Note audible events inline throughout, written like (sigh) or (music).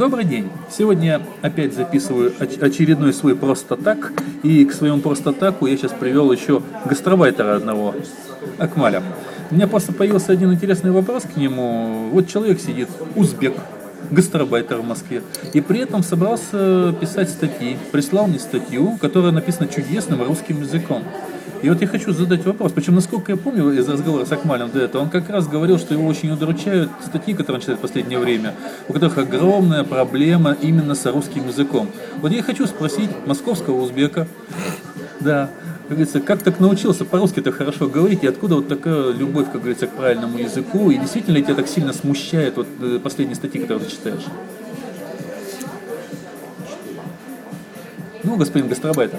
Добрый день! Сегодня опять записываю оч- очередной свой просто так, и к своему просто таку я сейчас привел еще гастробайтера одного, Акмаля. У меня просто появился один интересный вопрос к нему. Вот человек сидит, узбек, гастробайтер в Москве, и при этом собрался писать статьи, прислал мне статью, которая написана чудесным русским языком. И вот я хочу задать вопрос, причем, насколько я помню из разговора с Акмалем до этого, он как раз говорил, что его очень удручают статьи, которые он читает в последнее время, у которых огромная проблема именно с русским языком. Вот я хочу спросить московского узбека, да, как говорится, как так научился по-русски так хорошо говорить, и откуда вот такая любовь, как говорится, к правильному языку, и действительно ли тебя так сильно смущает вот э, последние статьи, которые ты читаешь? Ну, господин гастробайтер.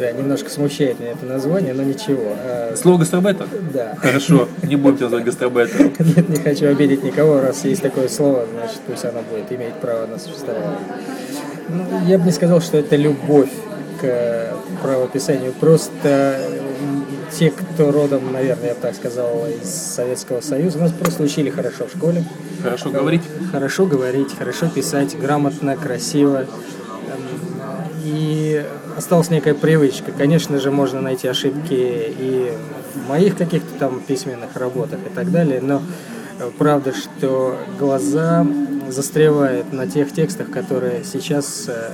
Да, немножко смущает меня это название, но ничего. А, Слово гастробайтер? да. Хорошо, не будем тебя называть гастробайтером. (laughs) Нет, не хочу обидеть никого, раз есть такое слово, значит, пусть оно будет иметь право на существование. Ну, я бы не сказал, что это любовь к правописанию. Просто те, кто родом, наверное, я бы так сказал, из Советского Союза, нас просто учили хорошо в школе. Хорошо говорить. Хорошо говорить, хорошо писать, грамотно, красиво. Эм, И осталась некая привычка. Конечно же, можно найти ошибки и в моих каких-то там письменных работах и так далее, но э, правда, что глаза застревают на тех текстах, которые сейчас э,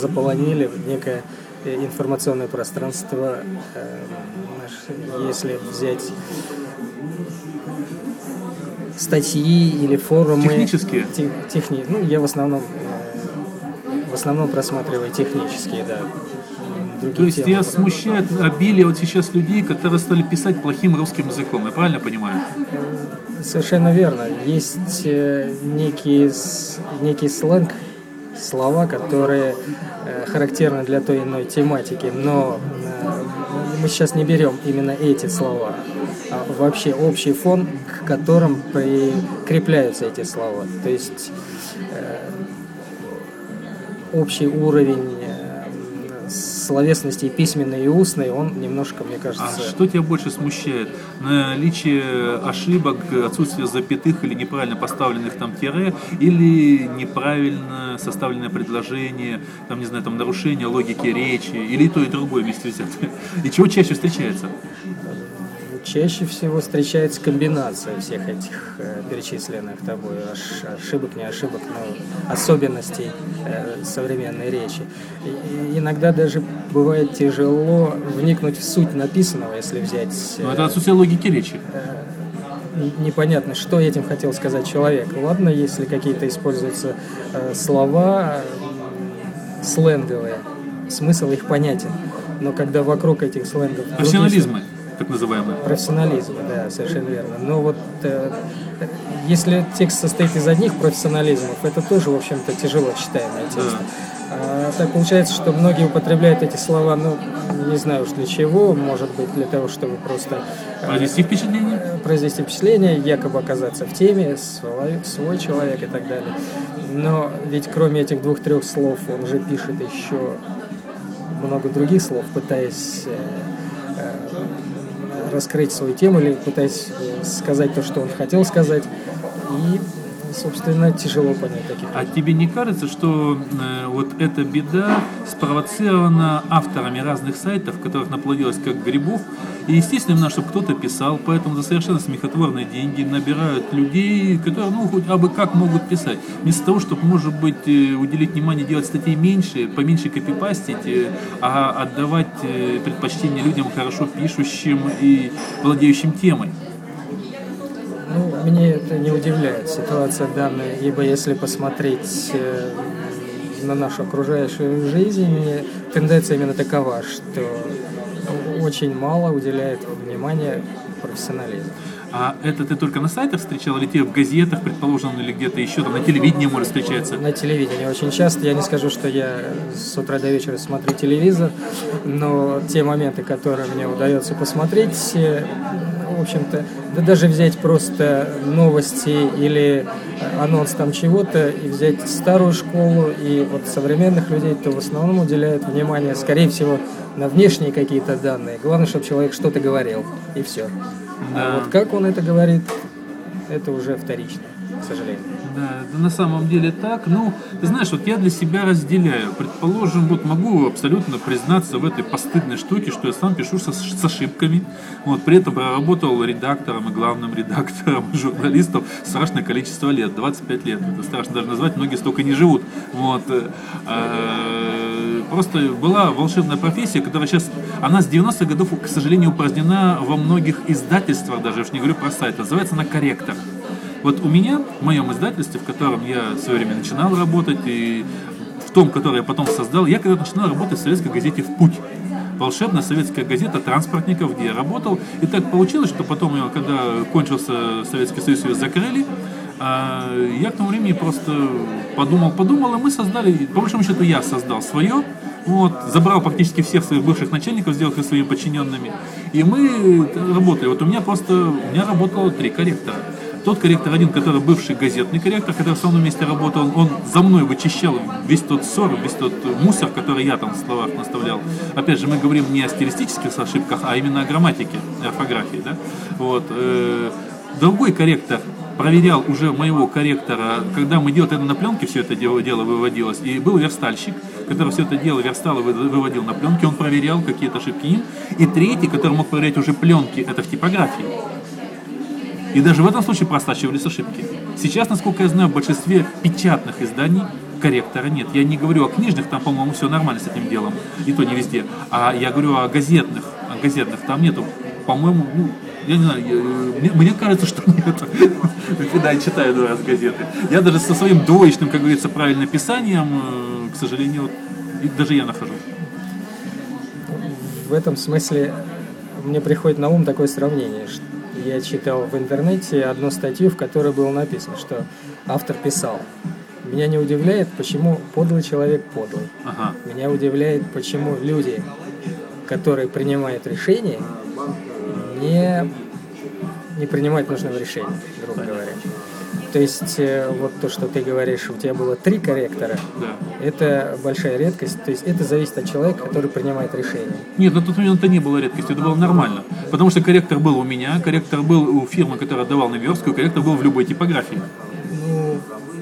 заполонили некое э, информационное пространство, э, наш- если взять статьи или форумы. Технические? Те- техни... Ну, я в основном основном просматриваю технические, да. Другие То есть тебя смущает обилие вот сейчас людей, которые стали писать плохим русским языком, я правильно понимаю? Совершенно верно. Есть э, некий, некий сленг, слова, которые э, характерны для той иной тематики, но э, мы сейчас не берем именно эти слова, а вообще общий фон, к которым прикрепляются эти слова. То есть общий уровень э, словесности и письменной, и устной, он немножко, мне А кажется... что тебя больше смущает? Наличие ошибок, отсутствие запятых или неправильно поставленных там тире, или неправильно составленное предложение, там, не знаю, там нарушение логики речи, или то, и другое вместе взятое? И чего чаще встречается? Чаще всего встречается комбинация всех этих э, перечисленных тобой ош- ошибок, не ошибок, но особенностей э, современной речи. И- иногда даже бывает тяжело вникнуть в суть написанного, если взять э, Ну, это отсутствие логики речи. н- непонятно, что этим хотел сказать человек. Ладно, если какие-то используются э, слова э, сленговые, смысл их понятен. Но когда вокруг этих сленгов... другие Профессионализмы, так называемые. Профессионализма, да, совершенно верно. Но вот э, если текст состоит из одних профессионализмов, это тоже, в общем-то, тяжело читаемый текст. А так получается, что многие употребляют эти слова, ну, не знаю уж для чего, может быть, для того, чтобы просто э, Произвести впечатление? э, произвести впечатление, якобы оказаться в теме, свой, свой человек и так далее. Но ведь кроме этих двух-трех слов он же пишет еще много других слов, пытаясь э, раскрыть свою тему или пытаясь э, сказать то, что он хотел сказать. И, собственно, тяжело понять таких А тебе не кажется, что э, вот эта беда спровоцирована авторами разных сайтов, которых наплодилось как грибов? И естественно, надо, чтобы кто-то писал, поэтому за совершенно смехотворные деньги набирают людей, которые, ну, хоть абы как могут писать. Вместо того, чтобы, может быть, э, уделить внимание, делать статей меньше, поменьше копипастить, э, а отдавать э, предпочтение людям хорошо пишущим и владеющим темой. Ну, мне это не удивляет, ситуация данная, ибо если посмотреть э, на нашу окружающую жизнь, тенденция именно такова, что очень мало уделяет внимания профессионализму. А это ты только на сайтах встречал, или тебе в газетах, предположим, или где-то еще, там, на телевидении, может, встречается? На телевидении очень часто. Я не скажу, что я с утра до вечера смотрю телевизор, но те моменты, которые мне удается посмотреть, э, в общем-то, да даже взять просто новости или э, анонс там чего-то и взять старую школу и вот современных людей, то в основном уделяют внимание, скорее всего, на внешние какие-то данные. Главное, чтобы человек что-то говорил, и все. Да. А вот как он это говорит, это уже вторично. Сожалению. Да, это на самом деле так. Ну, ты знаешь, вот я для себя разделяю. Предположим, вот могу абсолютно признаться в этой постыдной штуке, что я сам пишу со, с ошибками. Вот, при этом проработал редактором и главным редактором (laughs) журналистов страшное количество лет, 25 лет. Это страшно даже назвать, многие столько не живут. Вот. э, э, Просто была волшебная профессия, которая сейчас, она с 90-х годов, к сожалению, упразднена во многих издательствах, даже я уж не говорю про сайт, называется она корректор. Вот у меня, в моем издательстве, в котором я в свое время начинал работать, и в том, который я потом создал, я когда начинал работать в советской газете «В путь». Волшебная советская газета транспортников, где я работал. И так получилось, что потом, когда кончился Советский Союз, ее закрыли. А я к тому времени просто подумал, подумал, и мы создали, по большому счету я создал свое, вот, забрал практически всех своих бывших начальников, сделал их своими подчиненными. И мы работали. Вот у меня просто, у меня работало три корректора. Тот корректор один, который бывший газетный корректор, который в самом месте работал, он, за мной вычищал весь тот ссор, весь тот мусор, который я там в словах наставлял. Опять же, мы говорим не о стилистических ошибках, а именно о грамматике, орфографии. Да? Вот. э, Другой корректор проверял уже моего корректора, когда мы делали это на пленке, все это дело, дело выводилось, и был верстальщик, который все это дело верстал и вы- выводил на пленке, он проверял какие-то ошибки им, и третий, который мог проверять уже пленки, это в типографии. И даже в этом случае простачивались ошибки. Сейчас, насколько я знаю, в большинстве печатных изданий корректора нет. Я не говорю о книжных, там, по-моему, все нормально с этим делом, и то не везде. А я говорю о газетных. О газетных там нету, по-моему, ну, я не знаю, я- мне, мне кажется, что (laughs) нет. Когда я читаю два раз газеты. Я даже со своим двоечным, как говорится, правильным писанием, э, к сожалению, даже я нахожу. В этом смысле мне приходит на ум такое сравнение. что Я читал в интернете одну статью, в которой было написано, что автор писал. Меня не удивляет, почему подлый человек подлый. Ага. Меня удивляет, почему люди, которые принимают решения, не, не принимают нужного решения, грубо говоря. То есть, э, вот то, что ты говоришь, у тебя было три корректора, Да. это большая редкость. То есть, это зависит от человека, который принимает решение. Нет, на тот момент это не было редкостью, это было нормально. Потому что корректор был у меня, корректор был у фирмы, которая отдавал наверстку, корректор был в любой типографии.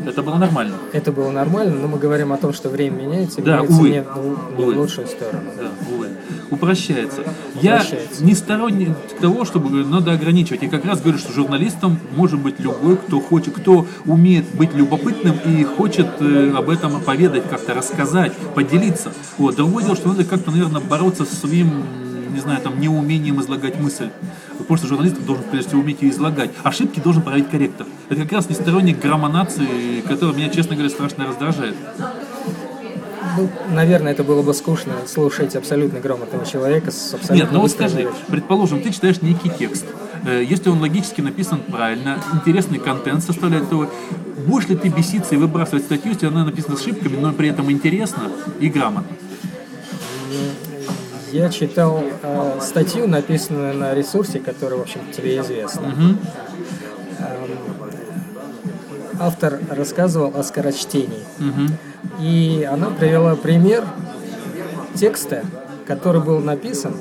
Это было нормально. это было нормально, но мы говорим о том, что время меняется, и Да, меняется увы. не, в- не Увы. в лучшую сторону. Да, увы. Упрощается. Я Упрощается. не сторонник того, чтобы надо ограничивать. И как раз говорю, что журналистом может быть любой, кто хочет, кто умеет быть любопытным и хочет э, об этом поведать, как-то рассказать, поделиться. Вот. Другое дело, что надо как-то, наверное, бороться со своим, не знаю, там, неумением излагать мысль. Просто журналист должен, прежде всего, уметь ее излагать. Ошибки должен править корректор. Это как раз не сторонник граммонации, который меня, честно говоря, страшно раздражает. Ну, наверное, это было бы скучно слушать абсолютно грамотного человека с абсолютно Нет, ну вот скажи, речью. предположим, ты читаешь некий текст. Э, Если он логически написан правильно, интересный контент составляет, то будешь ли ты беситься и выбрасывать статью, если она написана с ошибками, но при этом интересно и грамотно? Я читал э, статью, написанную на ресурсе, который, в общем тебе известно. Мгм. Автор рассказывал о скорочтении. Мгм. И она привела пример текста, который был написан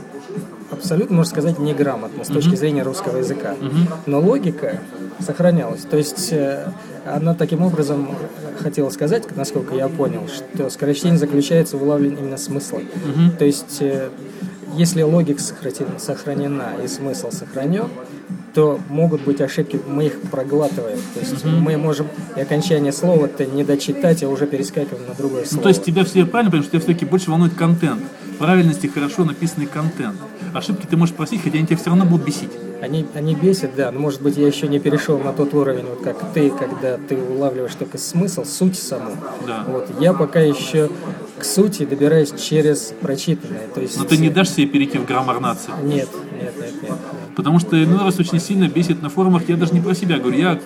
абсолютно, можно сказать, неграмотно с точки зрения русского языка. Но логика сохранялась. То есть э, она таким образом хотела сказать, насколько я понял, что скорочтение заключается в улавливании именно смысла. То есть э, если логика сохранена, и смысл сохранен, то могут быть ошибки, мы их проглатываем. То есть мы можем и окончание слова-то не дочитать, а уже перескакиваем на другое Ну, слово. то есть тебя все правильно понимаешь, что тебя все-таки больше волнует контент. Правильность и хорошо написанный контент. Ошибки ты можешь просить, хотя они тебя все равно будут бесить. Они, они бесят, да, но может быть я еще не перешел на тот уровень, вот как ты, когда ты улавливаешь только смысл, суть саму. Да. Вот, я пока еще к сути добираюсь через прочитанное. То есть, Но ты не дашь себе перейти в граммар нации. Нет, нет, нет, нет. Потому что иной раз очень сильно бесит на форумах, я даже не про себя говорю, я,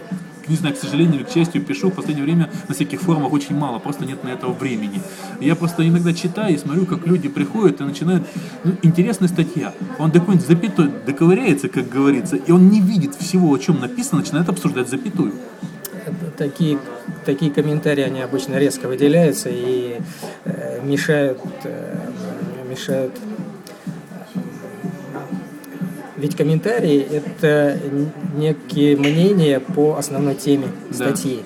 не знаю, к сожалению или к счастью, пишу в последнее время на всяких форумах очень мало, просто нет на этого времени. Я просто иногда читаю и смотрю, как люди приходят и начинают, ну, интересная статья, он до какой-нибудь запятой доковыряется, как говорится, и он не видит всего, о чем написано, начинает обсуждать запятую. Такие, такие комментарии, они обычно резко выделяются и э, мешают, э, мешают Ведь комментарии – это некие мнения по основной теме статьи.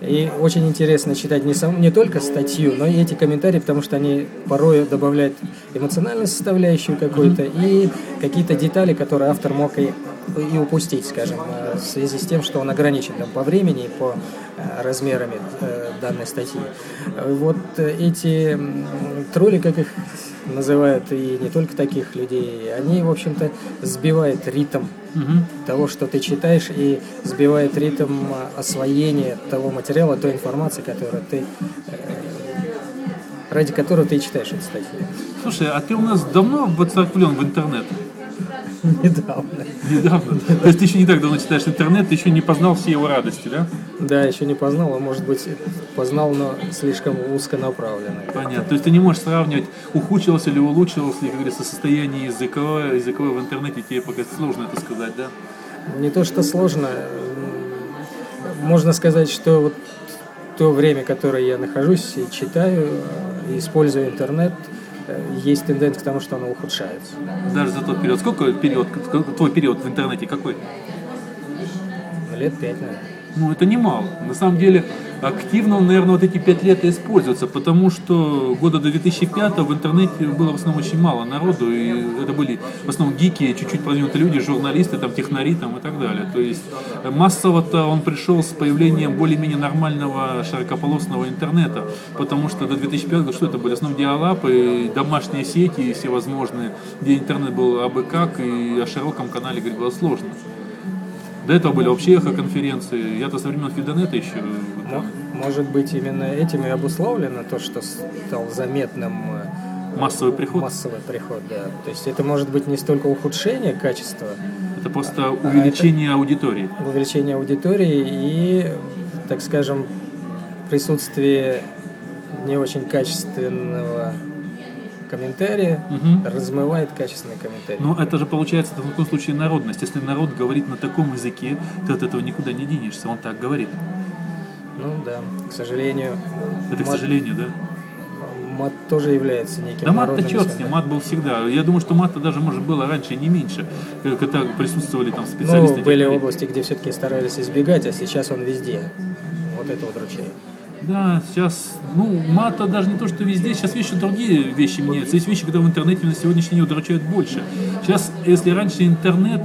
И очень интересно читать не, сам, не только статью, но и эти комментарии, потому что они порой добавляют эмоциональную составляющую какую-то и какие-то детали, которые автор мог и, и упустить, скажем, э, в связи с тем, что он ограничен там, по времени и по э, размерами э, данной статьи. Вот эти тролли, как их называют, и не только таких людей, они, в общем-то, сбивают ритм угу. того, что ты читаешь, и сбивает ритм освоения того материала, той информации, которую ты ради которого ты читаешь эту статью. Слушай, а ты у нас давно воцерквлен в интернет? (laughs) Недавно. Недавно? То есть ты еще не так давно читаешь интернет, ты еще не познал все его радости, да? Да, еще не познал, а может быть познал, но слишком узконаправленно. Понятно. То есть ты не можешь сравнивать, ухудшилось или улучшилось ли, как говорится, состояние языковое, языковое в интернете, тебе пока сложно это сказать, да? Не то, что сложно. Можно сказать, что вот то время, которое я нахожусь и читаю, и использую интернет – есть тенденция к тому, что оно ухудшается. Даже за тот период. Сколько период, твой период в интернете какой? Лет пять, наверное. Ну, это немало. На самом деле, активно, наверное, вот эти пять лет и используются, потому что года до 2005 в интернете было в основном очень мало народу, и это были в основном гики, чуть-чуть продвинутые люди, журналисты, там, технари там, и так далее. То есть массово-то он пришел с появлением более-менее нормального широкополосного интернета, потому что до 2005 что это были? В основном диалапы, домашние сети всевозможные, где интернет был абы как, и о широком канале говорить было сложно. До этого были вообще эхо-конференции. Я-то со времен Фидонета еще... Может быть, именно этим и обусловлено то, что стал заметным э, Массовый приход? Массовый приход, да. То есть это может быть не столько ухудшение качества. Это просто а увеличение а это аудитории. Увеличение аудитории и, так скажем, присутствие не очень качественного комментарии, угу. размывает качественный комментарий. Но это же получается в таком случае народность. Если народ говорит на таком языке, то от этого никуда не денешься. Он так говорит. Ну да, к сожалению. Это мат, к сожалению, да? Мат тоже является неким Да мат-то черт с ним, мат был всегда. Я думаю, что мат-то даже, может, было раньше не меньше, когда присутствовали там специалисты. Ну, были области, где все-таки старались избегать, а сейчас он везде. Вот это удручает. Да, сейчас, ну, мата даже не то, что везде, сейчас вещи другие вещи меняются. Есть вещи, которые в интернете на сегодняшний день удручают больше. Сейчас, если раньше интернет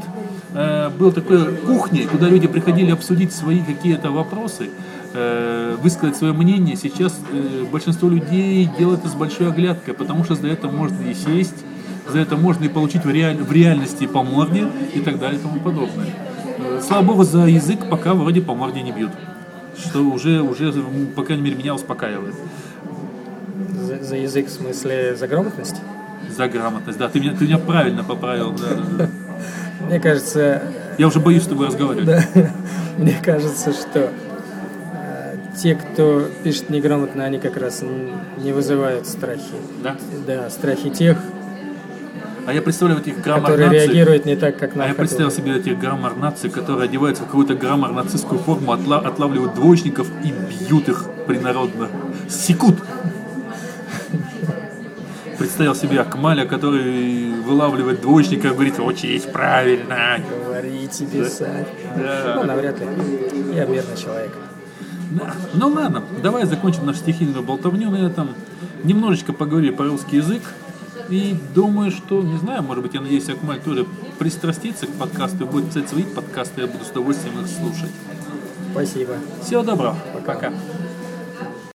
э, был такой кухней, куда люди приходили обсудить свои какие-то вопросы, э, высказать свое мнение, сейчас э, большинство людей делает это с большой оглядкой, потому что за это можно и сесть, за это можно и получить в, реаль, в реальности по морде и так далее и тому подобное. Э, слава богу, за язык пока вроде по морде не бьют что уже, уже, по крайней мере, меня успокаивает. За, за язык в смысле за грамотность? За грамотность, да. Ты меня, ты меня правильно поправил, да. Мне кажется... Я уже боюсь с тобой разговаривать. Да. (laughs) Мне кажется, что э, те, кто пишет неграмотно, они как раз не вызывают страхи. Да? Да, страхи тех, а я представляю этих граммар Которые реагируют не так, как нам А я представил себе этих граммар наций, которые одеваются в какую-то граммар нацистскую форму, отла отлавливают двоечников и бьют их принародно. Секут! Представил себе Акмаля, который вылавливает двоечника и говорит, учись правильно. Говорить и писать. Да. Ну, навряд ли. Я мирный человек. Да. Ну ладно, давай закончим нашу стихийную болтовню на этом. Немножечко поговорили по русский язык. И думаю, что, не знаю, может быть, я надеюсь, Акмаль тоже пристрастится к подкасту и будет писать свои подкасты, я буду с удовольствием их слушать. Спасибо. Всего доброго. Пока. Пока.